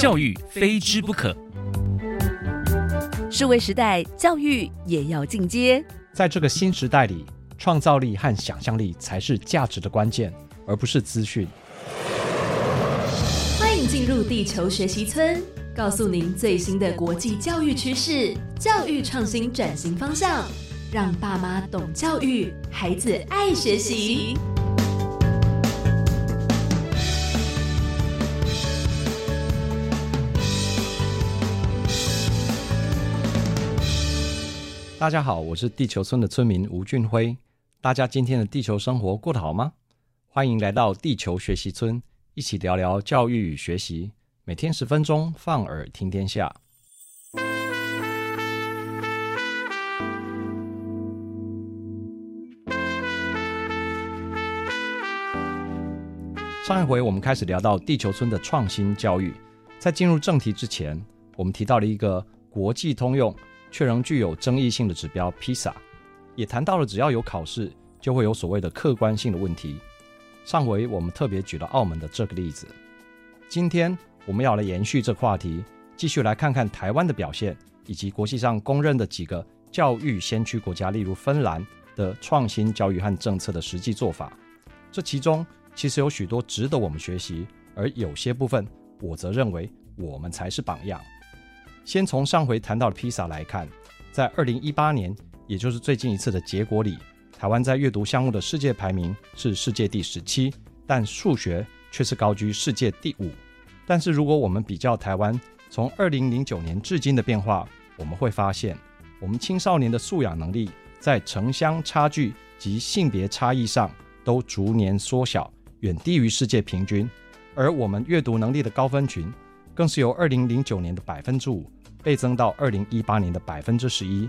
教育非之不可。数位时代，教育也要进阶。在这个新时代里，创造力和想象力才是价值的关键，而不是资讯。欢迎进入地球学习村，告诉您最新的国际教育趋势、教育创新转型方向，让爸妈懂教育，孩子爱学习。大家好，我是地球村的村民吴俊辉。大家今天的地球生活过得好吗？欢迎来到地球学习村，一起聊聊教育与学习。每天十分钟，放耳听天下。上一回我们开始聊到地球村的创新教育，在进入正题之前，我们提到了一个国际通用。却仍具有争议性的指标 PISA，也谈到了只要有考试，就会有所谓的客观性的问题。上回我们特别举了澳门的这个例子，今天我们要来延续这个话题，继续来看看台湾的表现，以及国际上公认的几个教育先驱国家，例如芬兰的创新教育和政策的实际做法。这其中其实有许多值得我们学习，而有些部分我则认为我们才是榜样。先从上回谈到的披萨来看，在二零一八年，也就是最近一次的结果里，台湾在阅读项目的世界排名是世界第十七，但数学却是高居世界第五。但是如果我们比较台湾从二零零九年至今的变化，我们会发现，我们青少年的素养能力在城乡差距及性别差异上都逐年缩小，远低于世界平均，而我们阅读能力的高分群更是由二零零九年的百分之五。倍增到二零一八年的百分之十一，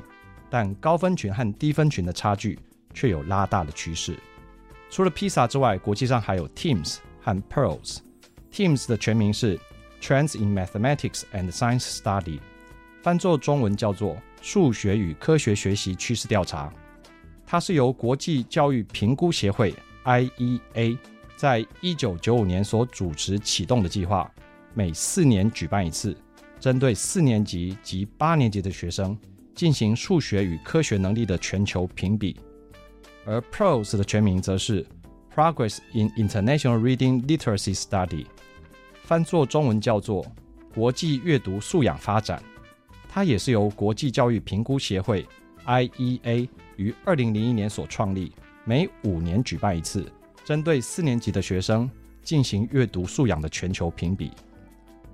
但高分群和低分群的差距却有拉大的趋势。除了 PISA 之外，国际上还有 TIMSS 和 Pearls。TIMSS 的全名是 Trends in Mathematics and Science Study，翻作中文叫做数学与科学学习趋势调查。它是由国际教育评估协会 IEA 在一九九五年所主持启动的计划，每四年举办一次。针对四年级及八年级的学生进行数学与科学能力的全球评比，而 PROS 的全名则是 Progress in International Reading Literacy Study，翻作中文叫做国际阅读素养发展。它也是由国际教育评估协会 IEA 于二零零一年所创立，每五年举办一次，针对四年级的学生进行阅读素养的全球评比。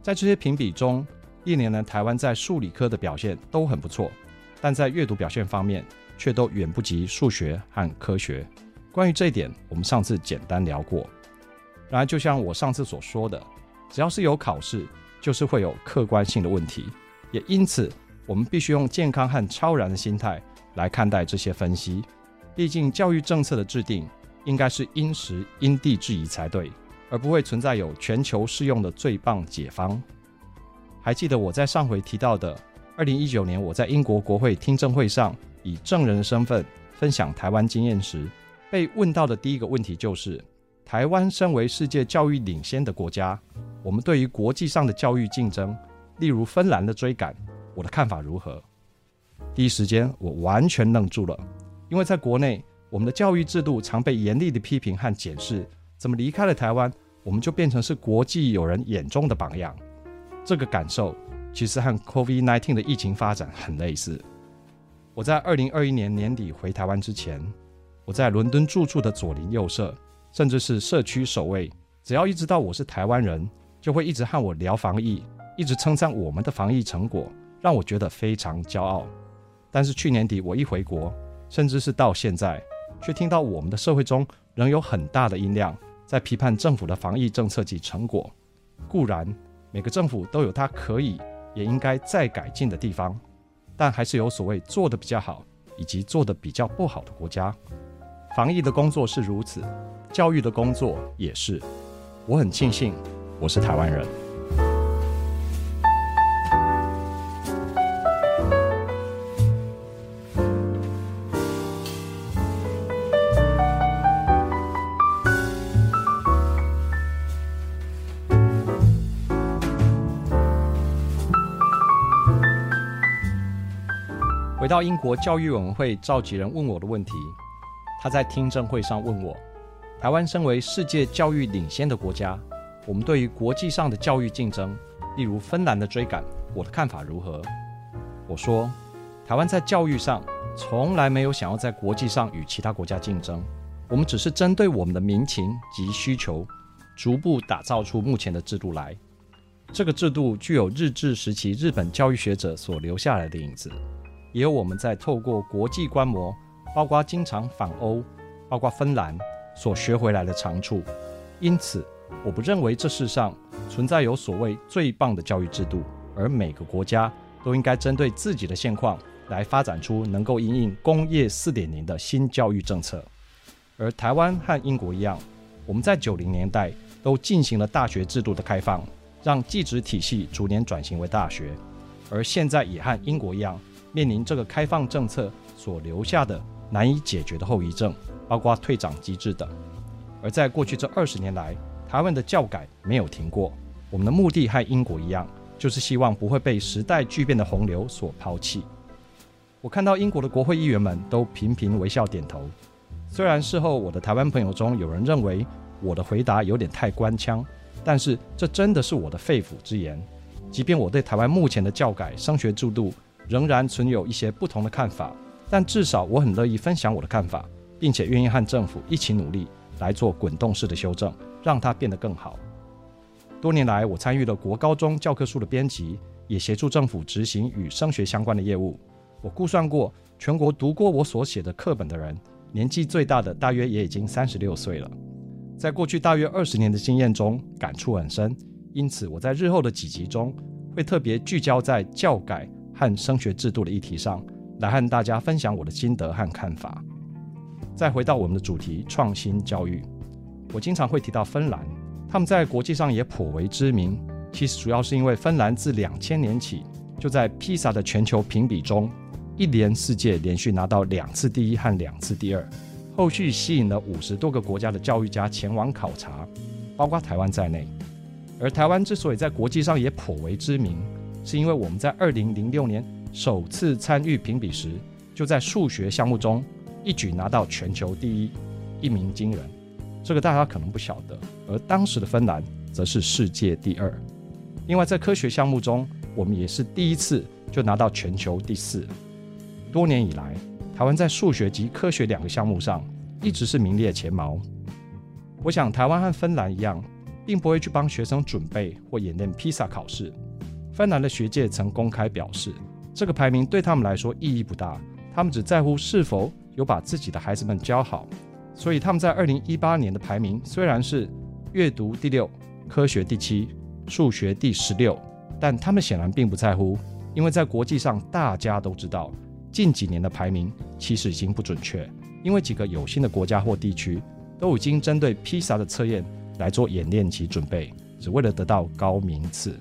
在这些评比中，一年呢，台湾在数理科的表现都很不错，但在阅读表现方面却都远不及数学和科学。关于这一点，我们上次简单聊过。然而，就像我上次所说的，只要是有考试，就是会有客观性的问题。也因此，我们必须用健康和超然的心态来看待这些分析。毕竟，教育政策的制定应该是因时因地制宜才对，而不会存在有全球适用的最棒解方。还记得我在上回提到的，二零一九年我在英国国会听证会上以证人的身份分享台湾经验时，被问到的第一个问题就是：台湾身为世界教育领先的国家，我们对于国际上的教育竞争，例如芬兰的追赶，我的看法如何？第一时间我完全愣住了，因为在国内，我们的教育制度常被严厉的批评和检视，怎么离开了台湾，我们就变成是国际友人眼中的榜样？这个感受其实和 COVID-19 的疫情发展很类似。我在二零二一年年底回台湾之前，我在伦敦住处的左邻右舍，甚至是社区守卫，只要一知道我是台湾人，就会一直和我聊防疫，一直称赞我们的防疫成果，让我觉得非常骄傲。但是去年底我一回国，甚至是到现在，却听到我们的社会中仍有很大的音量在批判政府的防疫政策及成果。固然。每个政府都有它可以也应该再改进的地方，但还是有所谓做得比较好以及做得比较不好的国家。防疫的工作是如此，教育的工作也是。我很庆幸我是台湾人。回到英国教育委员会召集人问我的问题，他在听证会上问我：台湾身为世界教育领先的国家，我们对于国际上的教育竞争，例如芬兰的追赶，我的看法如何？我说，台湾在教育上从来没有想要在国际上与其他国家竞争，我们只是针对我们的民情及需求，逐步打造出目前的制度来。这个制度具有日治时期日本教育学者所留下来的影子，也有我们在透过国际观摩，包括经常访欧，包括芬兰所学回来的长处。因此，我不认为这世上存在有所谓最棒的教育制度，而每个国家都应该针对自己的现况来发展出能够因应工业四点零的新教育政策。而台湾和英国一样，我们在九零年代都进行了大学制度的开放。让技职体系逐年转型为大学，而现在也和英国一样，面临这个开放政策所留下的难以解决的后遗症，包括退长机制等。而在过去这二十年来，台湾的教改没有停过。我们的目的和英国一样，就是希望不会被时代巨变的洪流所抛弃。我看到英国的国会议员们都频频微笑点头。虽然事后我的台湾朋友中有人认为我的回答有点太官腔。但是这真的是我的肺腑之言，即便我对台湾目前的教改升学制度仍然存有一些不同的看法，但至少我很乐意分享我的看法，并且愿意和政府一起努力来做滚动式的修正，让它变得更好。多年来，我参与了国高中教科书的编辑，也协助政府执行与升学相关的业务。我估算过，全国读过我所写的课本的人，年纪最大的大约也已经三十六岁了。在过去大约二十年的经验中，感触很深，因此我在日后的几集中会特别聚焦在教改和升学制度的议题上，来和大家分享我的心得和看法。再回到我们的主题——创新教育，我经常会提到芬兰，他们在国际上也颇为知名。其实主要是因为芬兰自两千年起就在 PISA 的全球评比中一连四届连续拿到两次第一和两次第二。后续吸引了五十多个国家的教育家前往考察，包括台湾在内。而台湾之所以在国际上也颇为知名，是因为我们在二零零六年首次参与评比时，就在数学项目中一举拿到全球第一，一鸣惊人。这个大家可能不晓得。而当时的芬兰则是世界第二。另外，在科学项目中，我们也是第一次就拿到全球第四。多年以来，台湾在数学及科学两个项目上一直是名列前茅。我想，台湾和芬兰一样，并不会去帮学生准备或演练披萨考试。芬兰的学界曾公开表示，这个排名对他们来说意义不大，他们只在乎是否有把自己的孩子们教好。所以，他们在二零一八年的排名虽然是阅读第六、科学第七、数学第十六，但他们显然并不在乎，因为在国际上大家都知道。近几年的排名其实已经不准确，因为几个有心的国家或地区都已经针对 PISA 的测验来做演练及准备，只为了得到高名次。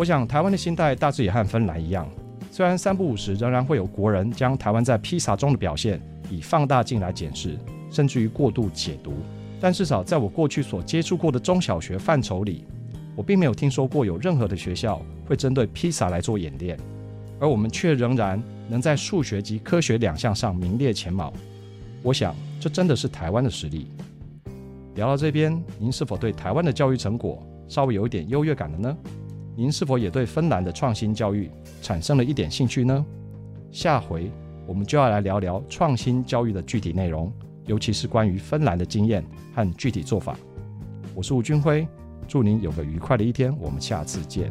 我想台湾的心态大致也和芬兰一样，虽然三不五时仍然会有国人将台湾在披萨中的表现以放大镜来检视，甚至于过度解读，但至少在我过去所接触过的中小学范畴里，我并没有听说过有任何的学校会针对披萨来做演练。而我们却仍然能在数学及科学两项上名列前茅，我想这真的是台湾的实力。聊到这边，您是否对台湾的教育成果稍微有一点优越感了呢？您是否也对芬兰的创新教育产生了一点兴趣呢？下回我们就要来聊聊创新教育的具体内容，尤其是关于芬兰的经验和具体做法。我是吴军辉，祝您有个愉快的一天，我们下次见。